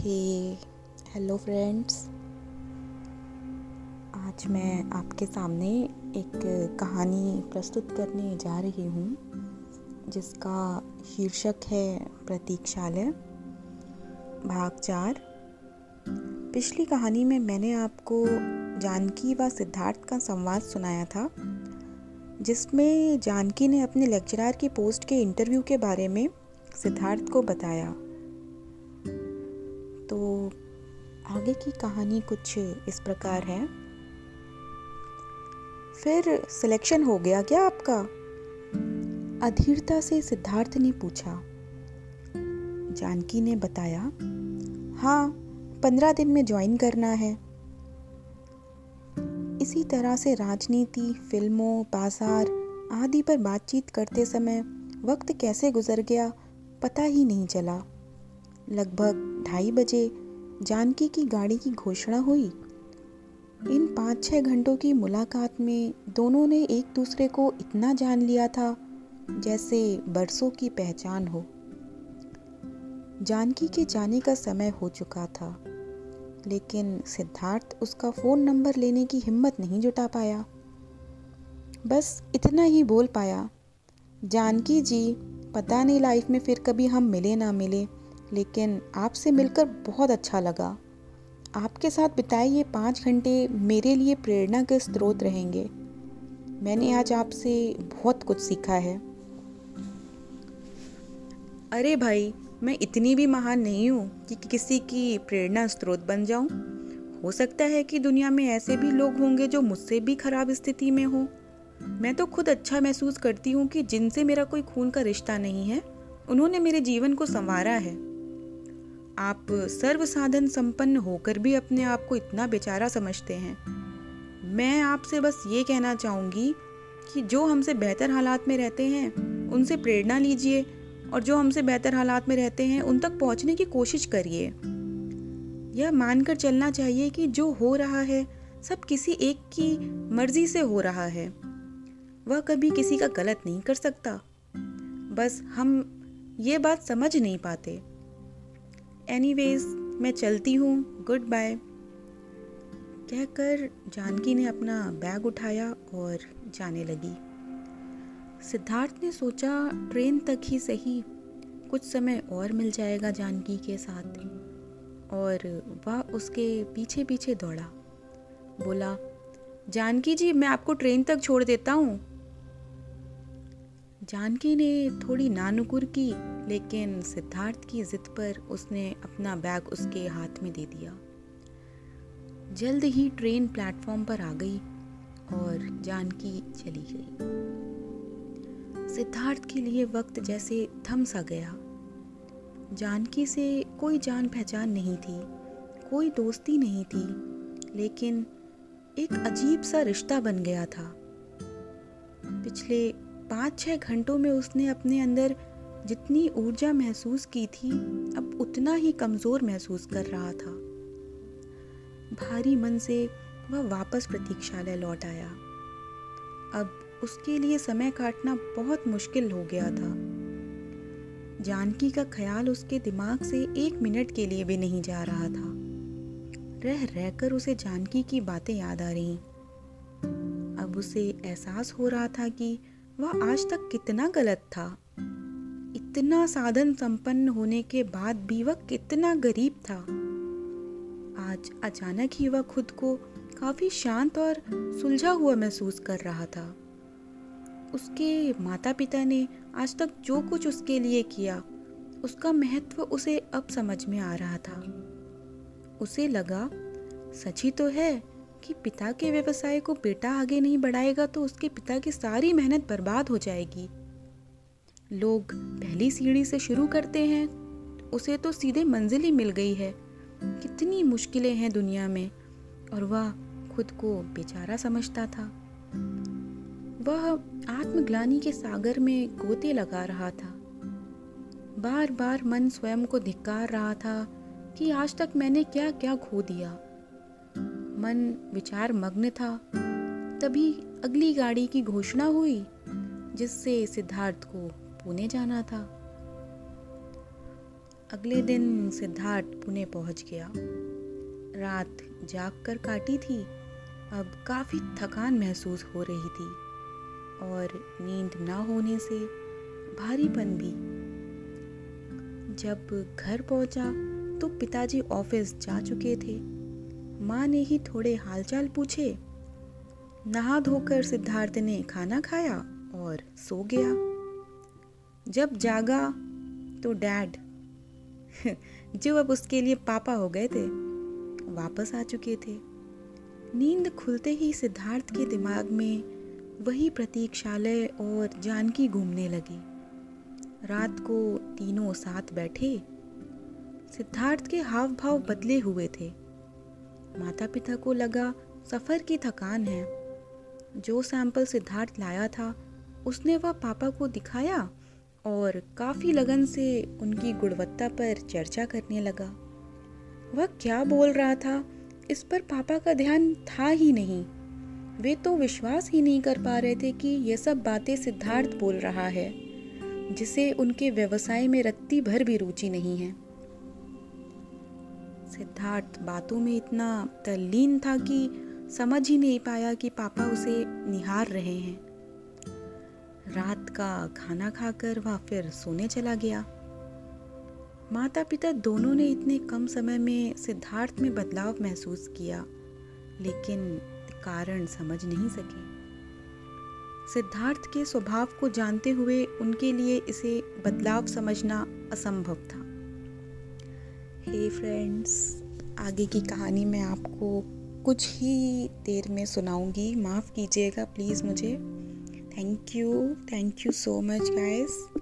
Okay hello friends आज मैं आपके सामने एक कहानी प्रस्तुत करने जा रही हूँ, जिसका शीर्षक है प्रतीक्षालय भाग चार पिछली कहानी में मैंने आपको जानकी व सिद्धार्थ का संवाद सुनाया था, जिसमें जानकी ने अपने लेक्चरर की पोस्ट के इंटरव्यू के बारे में सिद्धार्थ को बताया। आगे की कहानी कुछ इस प्रकार है। फिर सिलेक्शन हो गया क्या आपका? अधीरता से सिद्धार्थ ने पूछा। जानकी ने बताया हाँ पंद्रह दिन में ज्वाइन करना है। इसी तरह से राजनीति, फ़िल्मों, बाज़ार आदि पर बातचीत करते समय वक्त कैसे गुजर गया पता ही नहीं चला। लगभग ढाई बजे जानकी की गाड़ी की घोषणा हुई। इन पाँच छः घंटों की मुलाकात में दोनों ने एक दूसरे को इतना जान लिया था, जैसे बरसों की पहचान हो। जानकी के जाने का समय हो चुका था, लेकिन सिद्धार्थ उसका फ़ोन नंबर लेने की हिम्मत नहीं जुटा पाया। बस इतना ही बोल पाया, जानकी जी, पता नहीं लाइफ में फिर कभी हम मिले ना मिले। लेकिन आपसे मिलकर बहुत अच्छा लगा। आपके साथ बिताए ये पाँच घंटे मेरे लिए प्रेरणा के स्रोत रहेंगे। मैंने आज आपसे बहुत कुछ सीखा है। अरे भाई, मैं इतनी भी महान नहीं हूँ कि किसी की प्रेरणा स्रोत बन जाऊँ। हो सकता है कि दुनिया में ऐसे भी लोग होंगे जो मुझसे भी खराब स्थिति में हो। मैं तो खुद अच्छा महसूस करती हूँ कि जिनसे मेरा कोई खून का रिश्ता नहीं है, उन्होंने मेरे जीवन को संवारा है। आप सर्व साधन संपन्न होकर भी अपने आप को इतना बेचारा समझते हैं। मैं आपसे बस ये कहना चाहूँगी कि जो हमसे बेहतर हालात में रहते हैं, उनसे प्रेरणा लीजिए और जो हमसे बेहतर हालात में रहते हैं, उन तक पहुँचने की कोशिश करिए। यह मानकर चलना चाहिए कि जो हो रहा है, सब किसी एक की मर्ज़ी से हो रहा है। वह कभी किसी का गलत नहीं कर सकता। बस हम ये बात समझ नहीं पाते। एनीवेज मैं चलती हूँ. गुड बाय कहकर जानकी ने अपना बैग उठाया और जाने लगी. सिद्धार्थ ने सोचा, ट्रेन तक ही सही. कुछ समय और मिल जाएगा जानकी के साथ. और वह उसके पीछे पीछे दौड़ा. बोला, जानकी जी, मैं आपको ट्रेन तक छोड़ देता हूँ. जानकी ने थोड़ी नानुकुर की लेकिन सिद्धार्थ की जिद पर उसने अपना बैग उसके हाथ में दे दिया। जल्द ही ट्रेन प्लेटफॉर्म पर आ गई और जानकी चली गई। सिद्धार्थ के लिए वक्त जैसे थम सा गया। जानकी से कोई जान पहचान नहीं थी, कोई दोस्ती नहीं थी, लेकिन एक अजीब सा रिश्ता बन गया था। पिछले पाँच छः घंटों में उसने अपने अंदर जितनी ऊर्जा महसूस की थी, अब उतना ही कमज़ोर महसूस कर रहा था। भारी मन से वह वापस प्रतीक्षालय लौट आया। अब उसके लिए समय काटना बहुत मुश्किल हो गया था। जानकी का ख्याल उसके दिमाग से एक मिनट के लिए भी नहीं जा रहा था। रह रहकर उसे जानकी की बातें याद आ रही। अब उसे एहसास हो रहा था कि वह आज तक कितना गलत था। इतना साधन संपन्न होने के बाद भी वह कितना गरीब था। आज अचानक ही वह खुद को काफ़ी शांत और सुलझा हुआ महसूस कर रहा था। उसके माता पिता ने आज तक जो कुछ उसके लिए किया, उसका महत्व उसे अब समझ में आ रहा था। उसे लगा, सच ही तो है कि पिता के व्यवसाय को बेटा आगे नहीं बढ़ाएगा तो उसके पिता की सारी मेहनत बर्बाद हो जाएगी। लोग पहली सीढ़ी से शुरू करते हैं, उसे तो सीधे मंजिल ही मिल गई है। कितनी मुश्किलें हैं दुनिया में। और वह खुद को बेचारा समझता था। वह आत्मग्लानी के सागर में गोते लगा रहा था। बार बार मन स्वयं को धिक्कार रहा था कि आज तक मैंने क्या क्या खो दिया। मन विचार मग्न था। तभी अगली गाड़ी की घोषणा हुई, जिससे सिद्धार्थ को पुणे जाना था। अगले दिन सिद्धार्थ पुणे पहुँच गया। रात जाग कर काटी थी। अब काफ़ी थकान महसूस हो रही थी और नींद ना होने से भारीपन भी। जब घर पहुँचा तो पिताजी ऑफ़िस जा चुके थे। माँ ने ही थोड़े हालचाल पूछे। नहा धोकर सिद्धार्थ ने खाना खाया और सो गया। जब जागा तो डैड। जो अब उसके लिए पापा हो गए थे, वापस आ चुके थे। नींद खुलते ही सिद्धार्थ के दिमाग में वही प्रतीक्षालय और जानकी घूमने लगी। रात को तीनों साथ बैठे, सिद्धार्थ के हाव भाव बदले हुए थे। माता पिता को लगा सफ़र की थकान है। जो सैंपल सिद्धार्थ लाया था, उसने वह पापा को दिखाया? और काफ़ी लगन से उनकी गुणवत्ता पर चर्चा करने लगा। वह क्या बोल रहा था, इस पर पापा का ध्यान था ही नहीं। वे तो विश्वास ही नहीं कर पा रहे थे कि यह सब बातें सिद्धार्थ बोल रहा है, जिसे उनके व्यवसाय में रत्ती भर भी रुचि नहीं है। सिद्धार्थ बातों में इतना तल्लीन था कि समझ ही नहीं पाया कि पापा उसे निहार रहे हैं। रात का खाना खाकर वह फिर सोने चला गया। माता पिता दोनों ने इतने कम समय में सिद्धार्थ में बदलाव महसूस किया, लेकिन कारण समझ नहीं सके। सिद्धार्थ के स्वभाव को जानते हुए उनके लिए इसे बदलाव समझना असंभव था। हे hey फ्रेंड्स, आगे की कहानी मैं आपको कुछ ही देर में सुनाऊँगी। माफ़ कीजिएगा, प्लीज़ मुझे। Thank you. Thank you so much guys